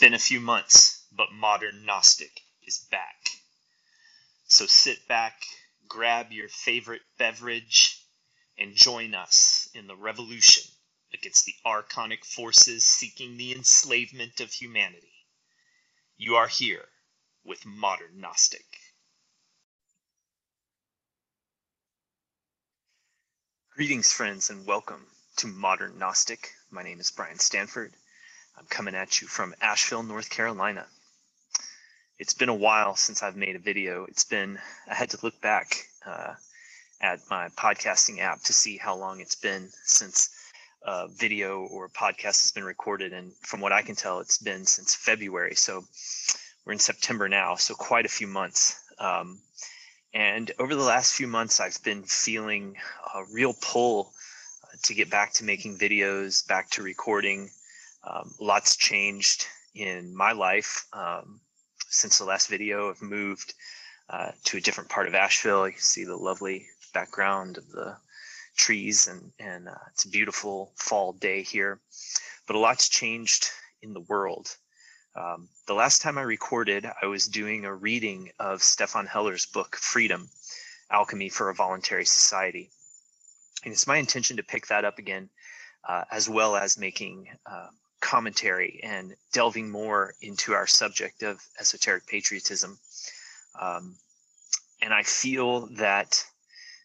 been a few months, but Modern Gnostic is back. So sit back, grab your favorite beverage, and join us in the revolution against the archonic forces seeking the enslavement of humanity. You are here with Modern Gnostic. Greetings, friends, and welcome to Modern Gnostic. My name is Brian Stanford. I'm coming at you from Asheville, North Carolina. It's been a while since I've made a video. It's been, I had to look back uh, at my podcasting app to see how long it's been since a video or podcast has been recorded. And from what I can tell, it's been since February. So we're in September now, so quite a few months. Um, and over the last few months, I've been feeling a real pull uh, to get back to making videos, back to recording. Um, lots changed in my life um, since the last video. I've moved uh, to a different part of Asheville. You can see the lovely background of the trees, and, and uh, it's a beautiful fall day here. But a lot's changed in the world. Um, the last time I recorded, I was doing a reading of Stefan Heller's book, Freedom Alchemy for a Voluntary Society. And it's my intention to pick that up again, uh, as well as making uh, commentary and delving more into our subject of esoteric patriotism. Um, and I feel that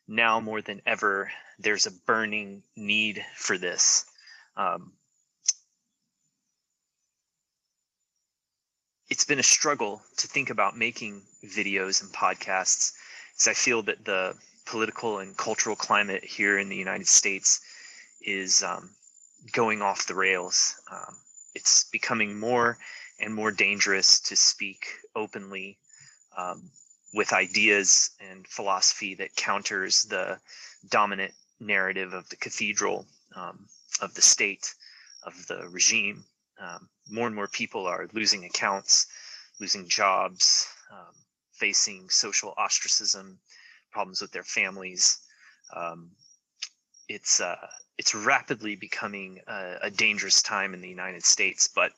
now more than ever, there's a burning need for this. Um, it's been a struggle to think about making videos and podcasts, because I feel that the political and cultural climate here in the United States is um, going off the rails. Um, it's becoming more and more dangerous to speak openly um, with ideas and philosophy that counters the dominant narrative of the cathedral, um, of the state, of the regime. Um, more and more people are losing accounts, losing jobs, um, facing social ostracism, problems with their families. Um, it's uh, it's rapidly becoming a, a, dangerous time in the United States. But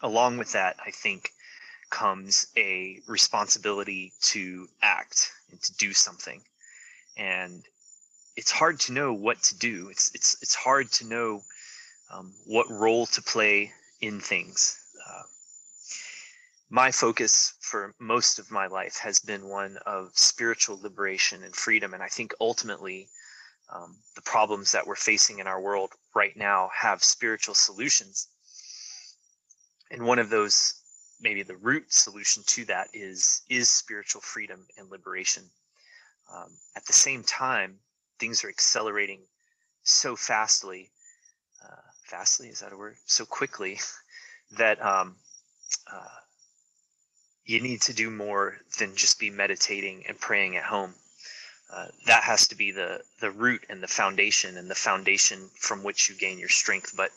along with that, I think comes a responsibility to act and to do something. And it's hard to know what to do. It's it's it's hard to know um, what role to play in things. Uh, my focus for most of my life has been one of spiritual liberation and freedom, and I think ultimately um, the problems that we're facing in our world right now have spiritual solutions. And one of those, maybe the root solution to that is is spiritual freedom and liberation. Um, at the same time, things are accelerating so fastly, uh, fastly is that a word? So quickly that um, uh, you need to do more than just be meditating and praying at home. Uh, that has to be the the root and the foundation and the foundation from which you gain your strength. But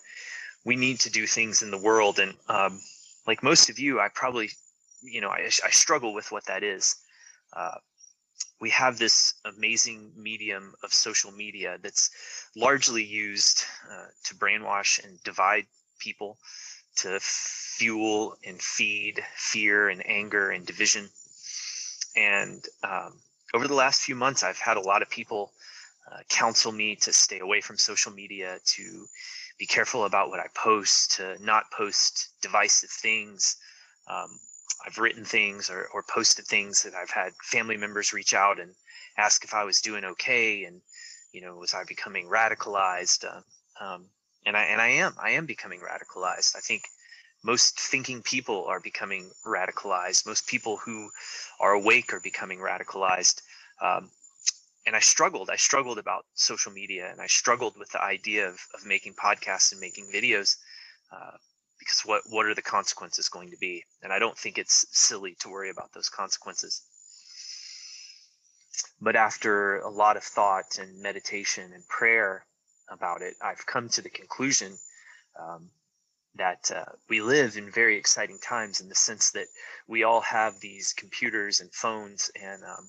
we need to do things in the world. And um, like most of you i probably you know i, I struggle with what that is. Uh, we have this amazing medium of social media that's largely used uh, to brainwash and divide people to fuel and feed fear and anger and division. And um, over the last few months, I've had a lot of people uh, counsel me to stay away from social media, to be careful about what I post, to not post divisive things. Um, I've written things or, or posted things that I've had family members reach out and ask if I was doing okay, and you know, was I becoming radicalized? Uh, um, and I and I am. I am becoming radicalized. I think most thinking people are becoming radicalized. Most people who are awake are becoming radicalized. Um, and I struggled. I struggled about social media, and I struggled with the idea of, of making podcasts and making videos, uh, because what what are the consequences going to be? And I don't think it's silly to worry about those consequences. But after a lot of thought and meditation and prayer about it, I've come to the conclusion um, that uh, we live in very exciting times in the sense that we all have these computers and phones and um,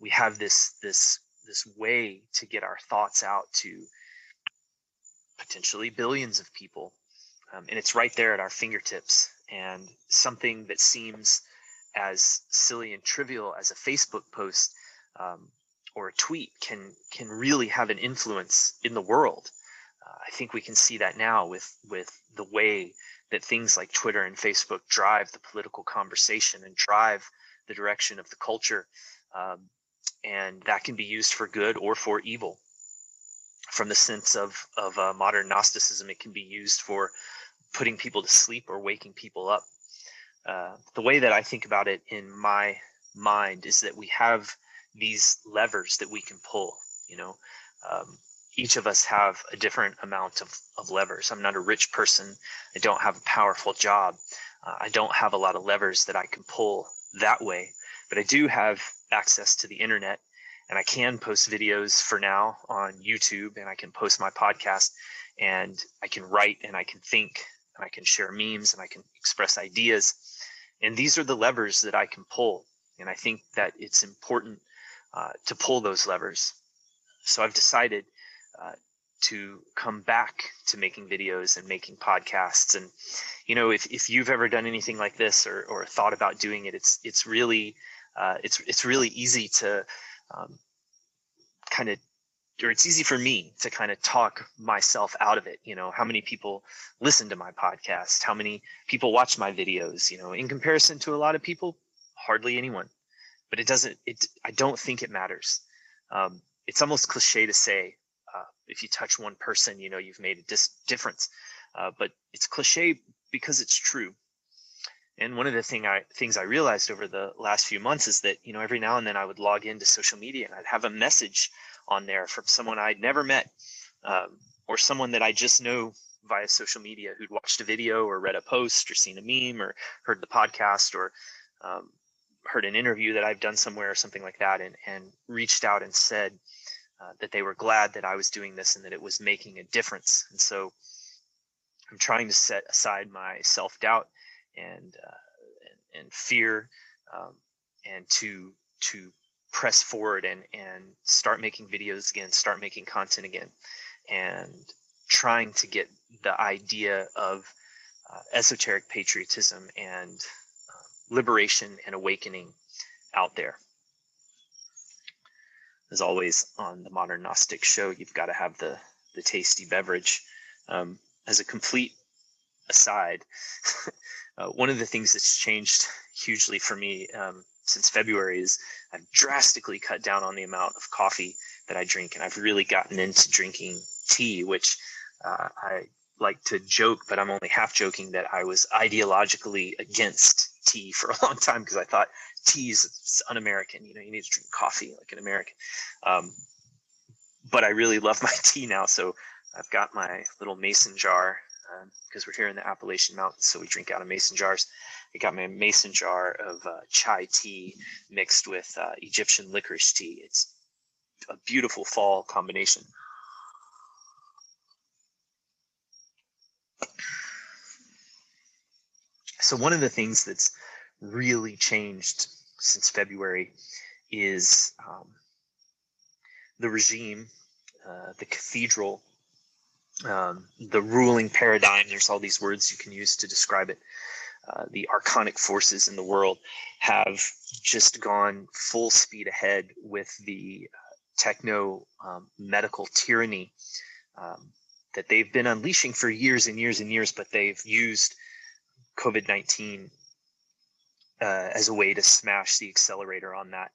we have this this this way to get our thoughts out to potentially billions of people um, and it's right there at our fingertips. And something that seems as silly and trivial as a Facebook post um, or a tweet can can really have an influence in the world. I think we can see that now with with the way that things like Twitter and Facebook drive the political conversation and drive the direction of the culture, um, and that can be used for good or for evil. From the sense of of uh, modern Gnosticism, it can be used for putting people to sleep or waking people up. Uh, the way that I think about it in my mind is that we have these levers that we can pull. You know, um, each of us have a different amount of, of levers. I'm not a rich person. I don't have a powerful job. Uh, I don't have a lot of levers that I can pull that way, but I do have access to the internet and I can post videos for now on YouTube and I can post my podcast and I can write and I can think and I can share memes and I can express ideas. And these are the levers that I can pull. And I think that it's important uh, to pull those levers. So I've decided uh, to come back to making videos and making podcasts. And you know, if, if you've ever done anything like this or, or thought about doing it, it's it's really uh, it's it's really easy to um, kind of or it's easy for me to kind of talk myself out of it. You know how many people listen to my podcast? How many people watch my videos? You know in comparison to a lot of people hardly anyone. But it doesn't it i don't think it matters. Um, it's almost cliche to say if you touch one person you know you've made a dis- difference. Uh, but it's cliche because it's true. And one of the thing I things I realized over the last few months is that you know every now and then I would log into social media and I'd have a message on there from someone I'd never met um, or someone that I just know via social media who'd watched a video or read a post or seen a meme or heard the podcast or um, heard an interview that I've done somewhere or something like that and, and reached out and said uh, that they were glad that I was doing this and that it was making a difference. And so I'm trying to set aside my self doubt and, uh, and, and fear um, and to to press forward and and start making videos again start making content again and trying to get the idea of uh, esoteric patriotism and uh, liberation and awakening out there as always on the modern gnostic show you've got to have the the tasty beverage. Um, as a complete aside uh, one of the things that's changed hugely for me um, since February is I've drastically cut down on the amount of coffee that I drink, and I've really gotten into drinking tea, which uh, I like to joke, but I'm only half joking that I was ideologically against tea for a long time because I thought tea is un-American. You know, you need to drink coffee like an American. Um, but I really love my tea now, so I've got my little mason jar because um, we're here in the Appalachian Mountains, so we drink out of mason jars. I got my mason jar of uh, chai tea mixed with uh, Egyptian licorice tea. It's a beautiful fall combination. So one of the things that's really changed since February is um, the regime, uh, the cathedral, um, the ruling paradigm. There's all these words you can use to describe it. Uh, the archonic forces in the world have just gone full speed ahead with the uh, techno um, medical tyranny um, that they've been unleashing for years and years and years, but they've used COVID 19 uh, as a way to smash the accelerator on that.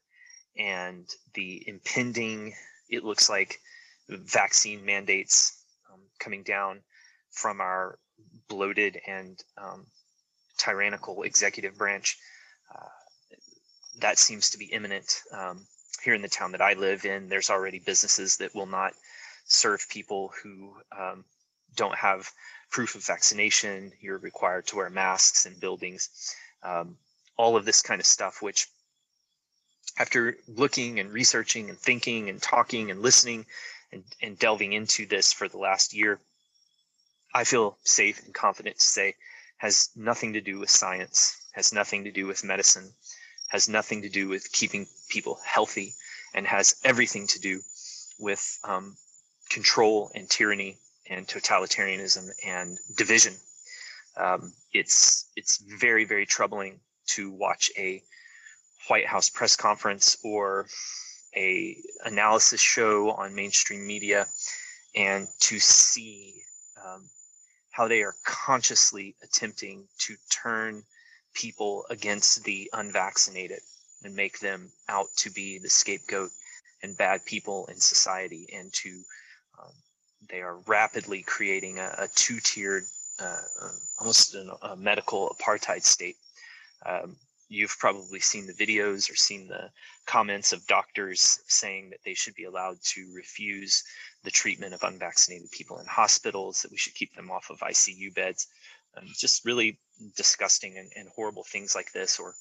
And the impending, it looks like, vaccine mandates um, coming down from our bloated and um, tyrannical executive branch. Uh, that seems to be imminent. Um, here in the town that I live in, there's already businesses that will not serve people who um, don't have proof of vaccination. You're required to wear masks in buildings. Um, all of this kind of stuff, which after looking and researching and thinking and talking and listening and, and delving into this for the last year, I feel safe and confident to say has nothing to do with science, has nothing to do with medicine, has nothing to do with keeping people healthy, and has everything to do with um, control and tyranny and totalitarianism and division. Um, it's it's very very troubling to watch a White House press conference or a analysis show on mainstream media and to see um, how they are consciously attempting to turn people against the unvaccinated and make them out to be the scapegoat and bad people in society and to um, they are rapidly creating a, a two-tiered uh, uh, almost an, a medical apartheid state um, you've probably seen the videos or seen the comments of doctors saying that they should be allowed to refuse the treatment of unvaccinated people in hospitals, that we should keep them off of ICU beds. Um, just really disgusting and, and horrible things like this, or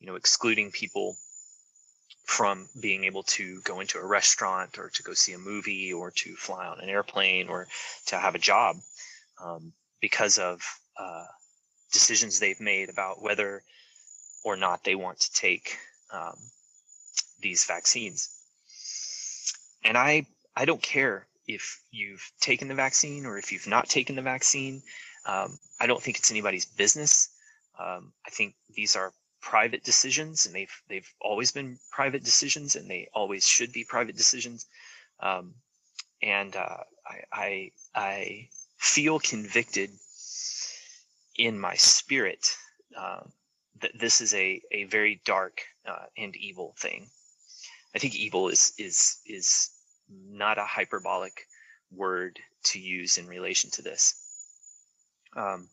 you know, excluding people from being able to go into a restaurant or to go see a movie or to fly on an airplane or to have a job um, because of uh, decisions they've made about whether or not they want to take um, these vaccines. And I, I don't care if you've taken the vaccine or if you've not taken the vaccine. Um, I don't think it's anybody's business. Um, I think these are private decisions, and they've they've always been private decisions, and they always should be private decisions. Um, and uh, I, I I feel convicted in my spirit uh, that this is a a very dark uh, and evil thing. I think evil is is is not a hyperbolic word to use in relation to this. Um,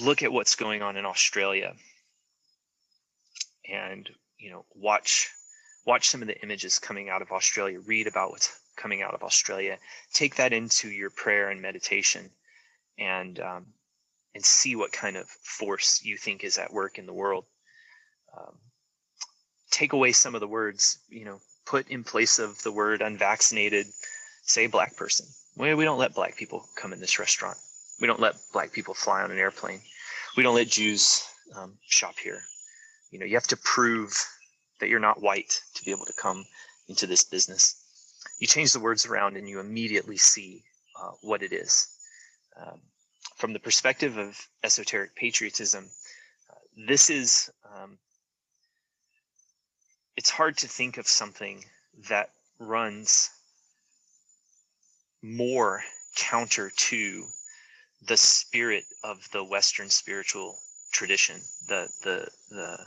look at what's going on in Australia, and you know watch watch some of the images coming out of Australia. Read about what's coming out of Australia. Take that into your prayer and meditation, and um, and see what kind of force you think is at work in the world. Um, take away some of the words, you know, put in place of the word unvaccinated, say black person. We, we don't let black people come in this restaurant. We don't let black people fly on an airplane. We don't let Jews um, shop here. You know, you have to prove that you're not white to be able to come into this business. You change the words around and you immediately see uh, what it is. Um, from the perspective of esoteric patriotism, uh, this is um, it's hard to think of something that runs more counter to the spirit of the Western spiritual tradition, the the the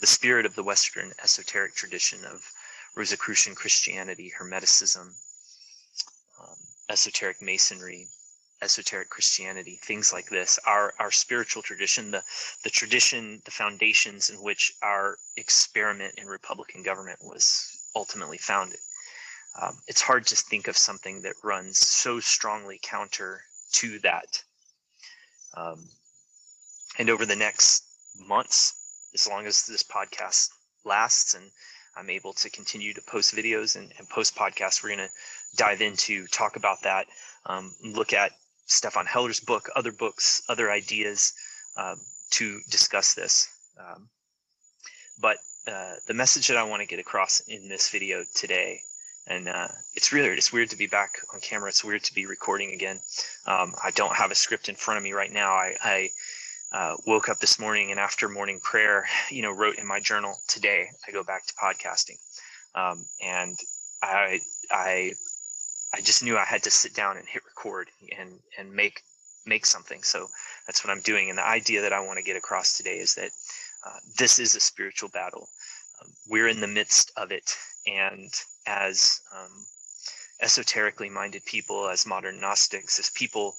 the spirit of the Western esoteric tradition of Rosicrucian Christianity, Hermeticism, um, esoteric Masonry, esoteric Christianity, things like this, our our spiritual tradition, the the tradition, the foundations in which our experiment in Republican government was ultimately founded. Um, it's hard to think of something that runs so strongly counter to that. Um, and over the next months, as long as this podcast lasts and I'm able to continue to post videos and, and post podcasts, we're going to dive into talk about that, um, look at Stephan Heller's book, other books, other ideas um, to discuss this. Um, but uh, the message that I want to get across in this video today, and uh, it's really it's weird to be back on camera. It's weird to be recording again. Um, I don't have a script in front of me right now. I, I uh, woke up this morning and after morning prayer, you know, wrote in my journal today. I go back to podcasting, um, and I I I just knew I had to sit down and hit record and and make make something. So that's what I'm doing. And the idea that I want to get across today is that uh, this is a spiritual battle. Um, we're in the midst of it, and as um, esoterically minded people, as modern Gnostics, as people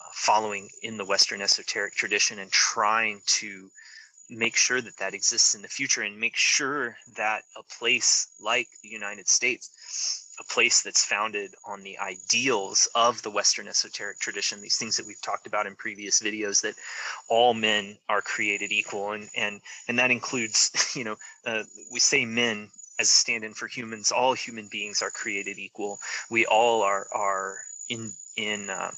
uh, following in the Western esoteric tradition and trying to make sure that that exists in the future and make sure that a place like the United States a place that's founded on the ideals of the Western esoteric tradition, these things that we've talked about in previous videos, that all men are created equal. And, and, and that includes, you know, uh, we say men as a stand-in for humans, all human beings are created equal. We all are, are in, in, uh,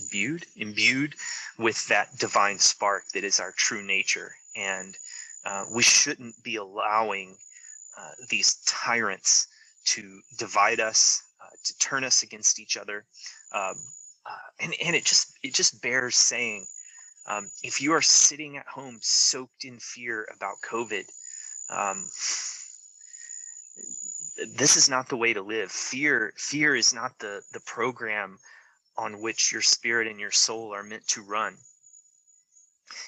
imbued, imbued with that divine spark that is our true nature. And uh, we shouldn't be allowing uh, these tyrants to divide us, uh, to turn us against each other. Um, uh, and and it just it just bears saying, um, if you are sitting at home soaked in fear about COVID, um, this is not the way to live. Fear fear is not the the program on which your spirit and your soul are meant to run.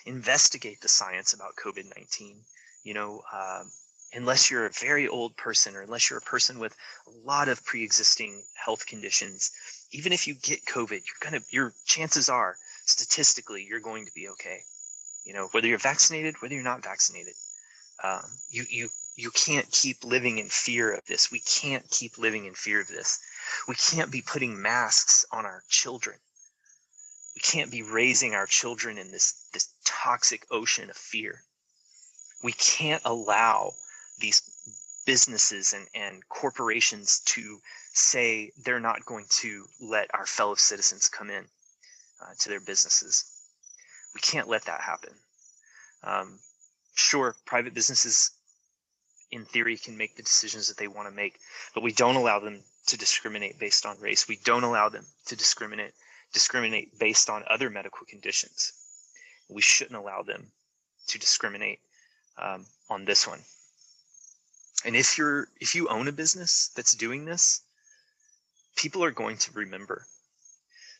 Investigate the science about COVID 19. You know, uh, unless you're a very old person or unless you're a person with a lot of pre existing health conditions, even if you get COVID, you're to, your chances are statistically, you're going to be okay. You know, whether you're vaccinated, whether you're not vaccinated. Um, you, you, you can't keep living in fear of this. We can't keep living in fear of this. We can't be putting masks on our children. We can't be raising our children in this, this toxic ocean of fear. We can't allow these businesses and, and corporations to say they're not going to let our fellow citizens come in uh, to their businesses. We can't let that happen. Um, sure, private businesses in theory can make the decisions that they want to make, but we don't allow them to discriminate based on race. We don't allow them to discriminate discriminate based on other medical conditions. We shouldn't allow them to discriminate um, on this one. And if you're if you own a business that's doing this, people are going to remember.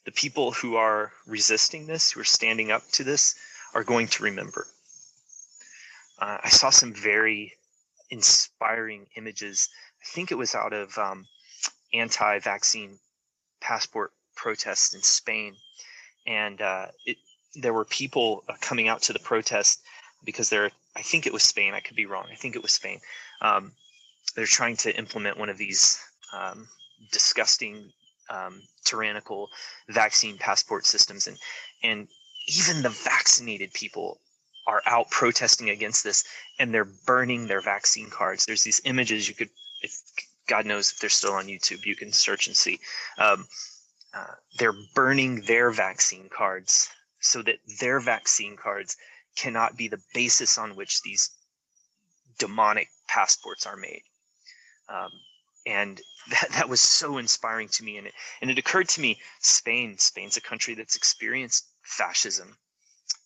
The people who are resisting this, who are standing up to this, are going to remember. Uh, I saw some very inspiring images. I think it was out of um, anti-vaccine passport protests in Spain, and uh, it, there were people uh, coming out to the protest because they're. I think it was Spain. I could be wrong. I think it was Spain. Um, they're trying to implement one of these um, disgusting, um, tyrannical vaccine passport systems, and and even the vaccinated people are out protesting against this and they're burning their vaccine cards. There's these images you could, if God knows if they're still on YouTube, you can search and see. Um, uh, they're burning their vaccine cards so that their vaccine cards cannot be the basis on which these demonic passports are made. Um, and that, that was so inspiring to me. And it, and it occurred to me, Spain, Spain's a country that's experienced fascism.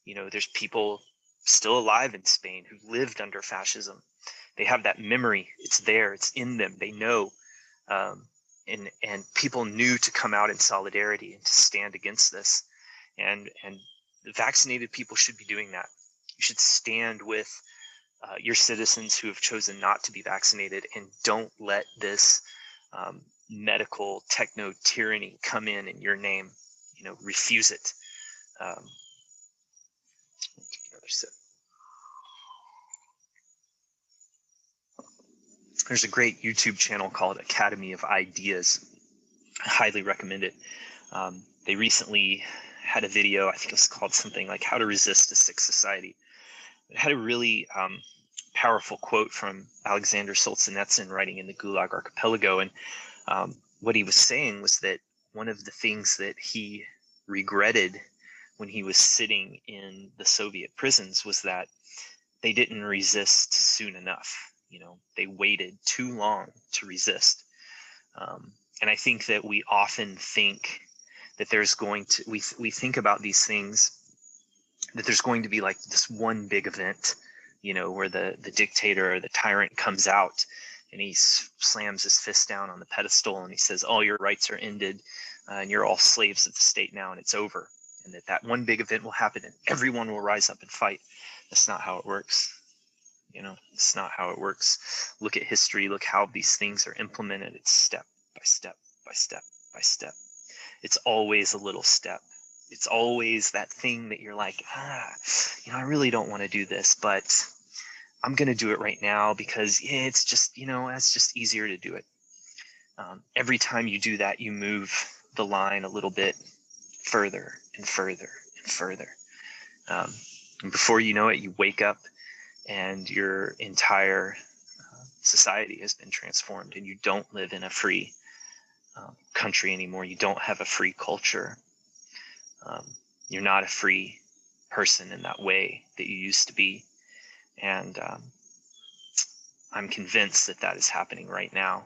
You know, there's people still alive in Spain who lived under fascism. They have that memory. It's there. It's in them. They know. Um, and and people knew to come out in solidarity and to stand against this. And and vaccinated people should be doing that. You should stand with uh, your citizens who have chosen not to be vaccinated and don't let this um, medical techno tyranny come in in your name. You know, refuse it. Um. There's a great YouTube channel called Academy of Ideas. I highly recommend it. Um, they recently had a video, I think it was called something like How to Resist a Sick Society. Had a really um, powerful quote from Alexander Solzhenitsyn writing in the Gulag Archipelago. And um, what he was saying was that one of the things that he regretted when he was sitting in the Soviet prisons was that they didn't resist soon enough you know they waited too long to resist um, and i think that we often think that there's going to we we think about these things that there's going to be like this one big event you know where the the dictator or the tyrant comes out and he slams his fist down on the pedestal and he says all your rights are ended uh, and you're all slaves of the state now and it's over and that that one big event will happen and everyone will rise up and fight that's not how it works you know, it's not how it works. Look at history, look how these things are implemented. It's step by step by step by step. It's always a little step. It's always that thing that you're like, ah, you know, I really don't want to do this, but I'm going to do it right now because it's just, you know, it's just easier to do it. Um, every time you do that, you move the line a little bit further and further and further. Um, and before you know it, you wake up and your entire uh, society has been transformed and you don't live in a free um, country anymore you don't have a free culture um, you're not a free person in that way that you used to be. And um, i'm convinced that that is happening right now.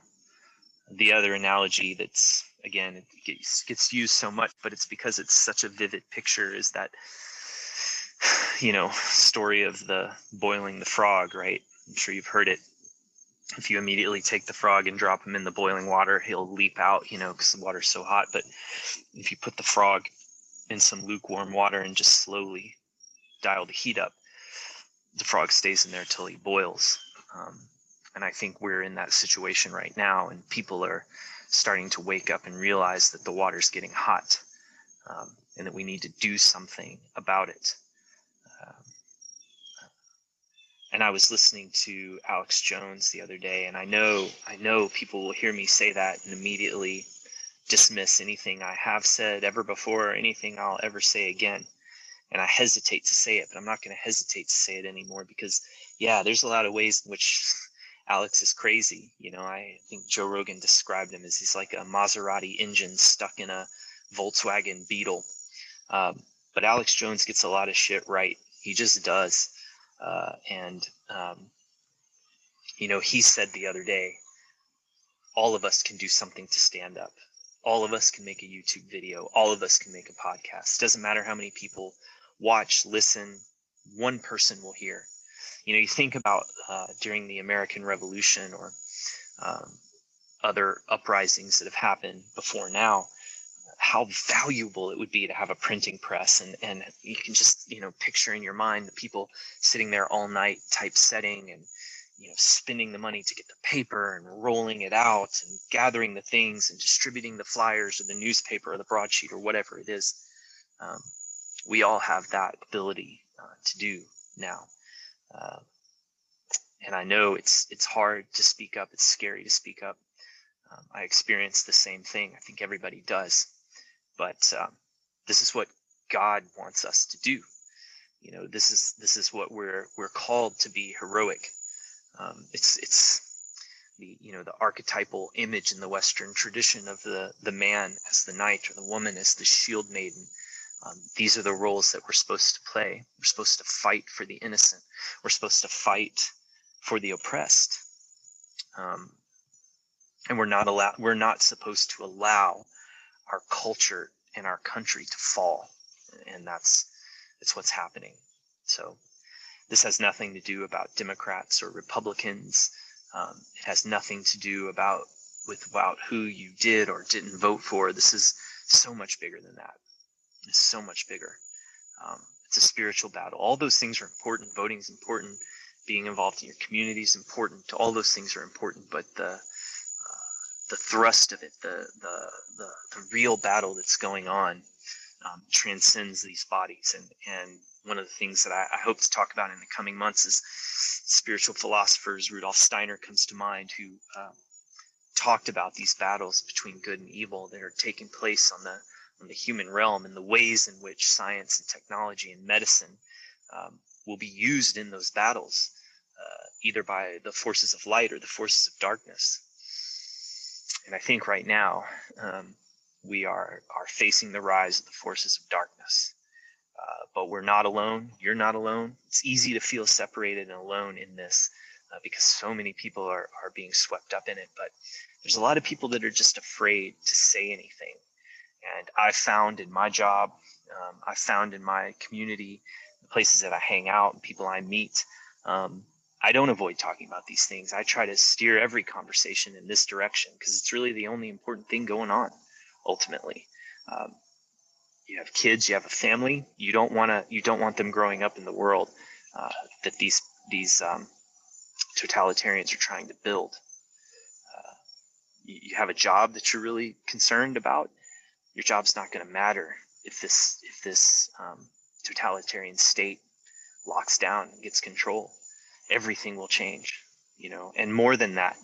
The other analogy that's again it gets, gets used so much but it's because it's such a vivid picture is that you know story of the boiling the frog right? I'm sure you've heard it. If you immediately take the frog and drop him in the boiling water he'll leap out you know because the water's so hot. But if you put the frog in some lukewarm water and just slowly dial the heat up the frog stays in there till he boils um, and i think we're in that situation right now and people are starting to wake up and realize that the water's getting hot um, and that we need to do something about it. Um, and I was listening to Alex Jones the other day, and I know I know people will hear me say that and immediately dismiss anything I have said ever before or anything I'll ever say again. And I hesitate to say it, but I'm not going to hesitate to say it anymore because, yeah, there's a lot of ways in which Alex is crazy. You know, I think Joe Rogan described him as he's like a Maserati engine stuck in a Volkswagen Beetle. Um, but Alex Jones gets a lot of shit right. He just does. Uh, and, um, you know, he said the other day, all of us can do something to stand up. All of us can make a YouTube video. All of us can make a podcast. Doesn't matter how many people watch, listen, one person will hear you know, you think about uh, during the American Revolution or um, other uprisings that have happened before now, how valuable it would be to have a printing press and and you can just you know picture in your mind the people sitting there all night typesetting and you know spending the money to get the paper and rolling it out and gathering the things and distributing the flyers or the newspaper or the broadsheet or whatever it is um, we all have that ability uh, to do now uh, and I know it's it's hard to speak up. It's scary to speak up. Um, I experience the same thing. I think everybody does. But um, this is what God wants us to do. You know, this is this is what we're we're called to be heroic. Um, it's it's the you know the archetypal image in the Western tradition of the the man as the knight or the woman as the shield maiden. Um, these are the roles that we're supposed to play. We're supposed to fight for the innocent. We're supposed to fight for the oppressed. Um, and we're not allowed. We're not supposed to allow our culture and our country to fall. And that's that's what's happening. So this has nothing to do about Democrats or Republicans. Um, it has nothing to do about with about who you did or didn't vote for. This is so much bigger than that. It's so much bigger. Um, it's a spiritual battle. All those things are important. Voting is important. Being involved in your community is important. All those things are important. But the uh, the thrust of it, the, the the the real battle that's going on, um, transcends these bodies. And and one of the things that I, I, hope to talk about in the coming months is spiritual philosophers. Rudolf Steiner comes to mind, who uh, talked about these battles between good and evil that are taking place on the in the human realm and the ways in which science and technology and medicine um, will be used in those battles, uh, either by the forces of light or the forces of darkness. And I think right now um, we are are facing the rise of the forces of darkness. Uh, but we're not alone. You're not alone. It's easy to feel separated and alone in this uh, because so many people are, are being swept up in it. But there's a lot of people that are just afraid to say anything and I found in my job, um, I found in my community, the places that I hang out, and people I meet, um, I don't avoid talking about these things. I try to steer every conversation in this direction because it's really the only important thing going on. Ultimately, um, you have kids, you have a family. You don't want to. You don't want them growing up in the world uh, that these these um, totalitarians are trying to build. Uh, you, have a job that you're really concerned about your job's not going to matter if this if this um, totalitarian state locks down and gets control everything will change you know and more than that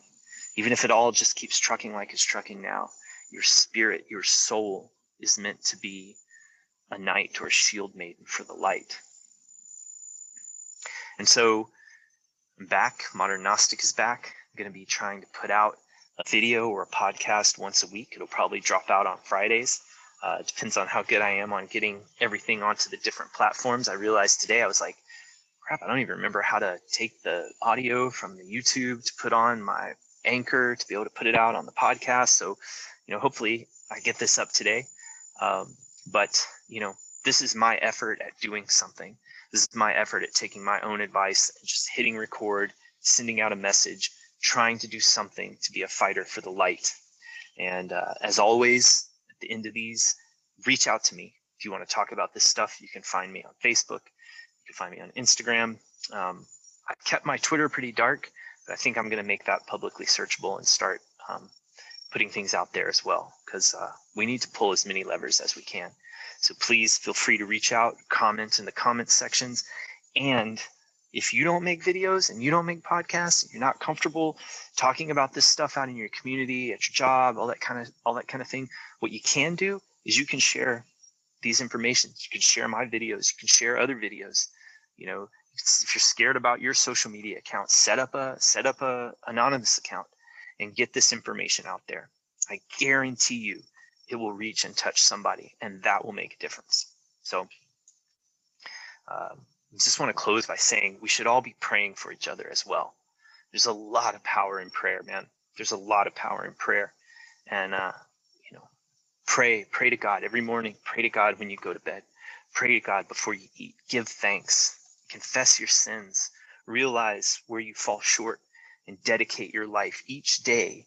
even if it all just keeps trucking like it's trucking now your spirit your soul is meant to be a knight or a shield maiden for the light and so i'm back modern gnostic is back i'm going to be trying to put out a video or a podcast once a week. It'll probably drop out on Fridays. Uh, depends on how good I am on getting everything onto the different platforms. I realized today I was like, crap, I don't even remember how to take the audio from the YouTube to put on my anchor to be able to put it out on the podcast. So, you know, hopefully I get this up today. Um, but you know, this is my effort at doing something. This is my effort at taking my own advice and just hitting record, sending out a message, trying to do something to be a fighter for the light. And uh, as always, at the end of these, reach out to me. If you want to talk about this stuff, you can find me on Facebook. You can find me on Instagram. Um, I kept my Twitter pretty dark, but I think I'm going to make that publicly searchable and start um, putting things out there as well because uh, we need to pull as many levers as we can. So please feel free to reach out, comment in the comments sections. And if you don't make videos and you don't make podcasts, you're not comfortable talking about this stuff out in your community, at your job, all that kind of all that kind of thing, what you can do is you can share these information. You can share my videos, you can share other videos. You know, if you're scared about your social media account, set up a set up a anonymous account and get this information out there. I guarantee you it will reach and touch somebody, and that will make a difference. So, um, I just want to close by saying we should all be praying for each other as well. There's a lot of power in prayer, man. There's a lot of power in prayer, and uh, you know, pray, pray to God every morning. Pray to God when you go to bed. Pray to God before you eat. Give thanks. Confess your sins. Realize where you fall short, and dedicate your life each day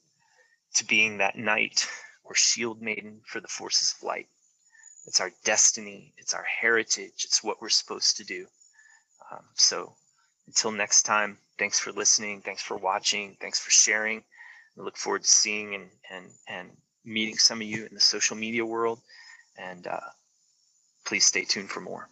to being that knight or shield maiden for the forces of light. It's our destiny, it's our heritage, it's what we're supposed to do. Um, so until next time, thanks for listening, thanks for watching, thanks for sharing. I look forward to seeing and, and, and meeting some of you in the social media world. And uh, please stay tuned for more.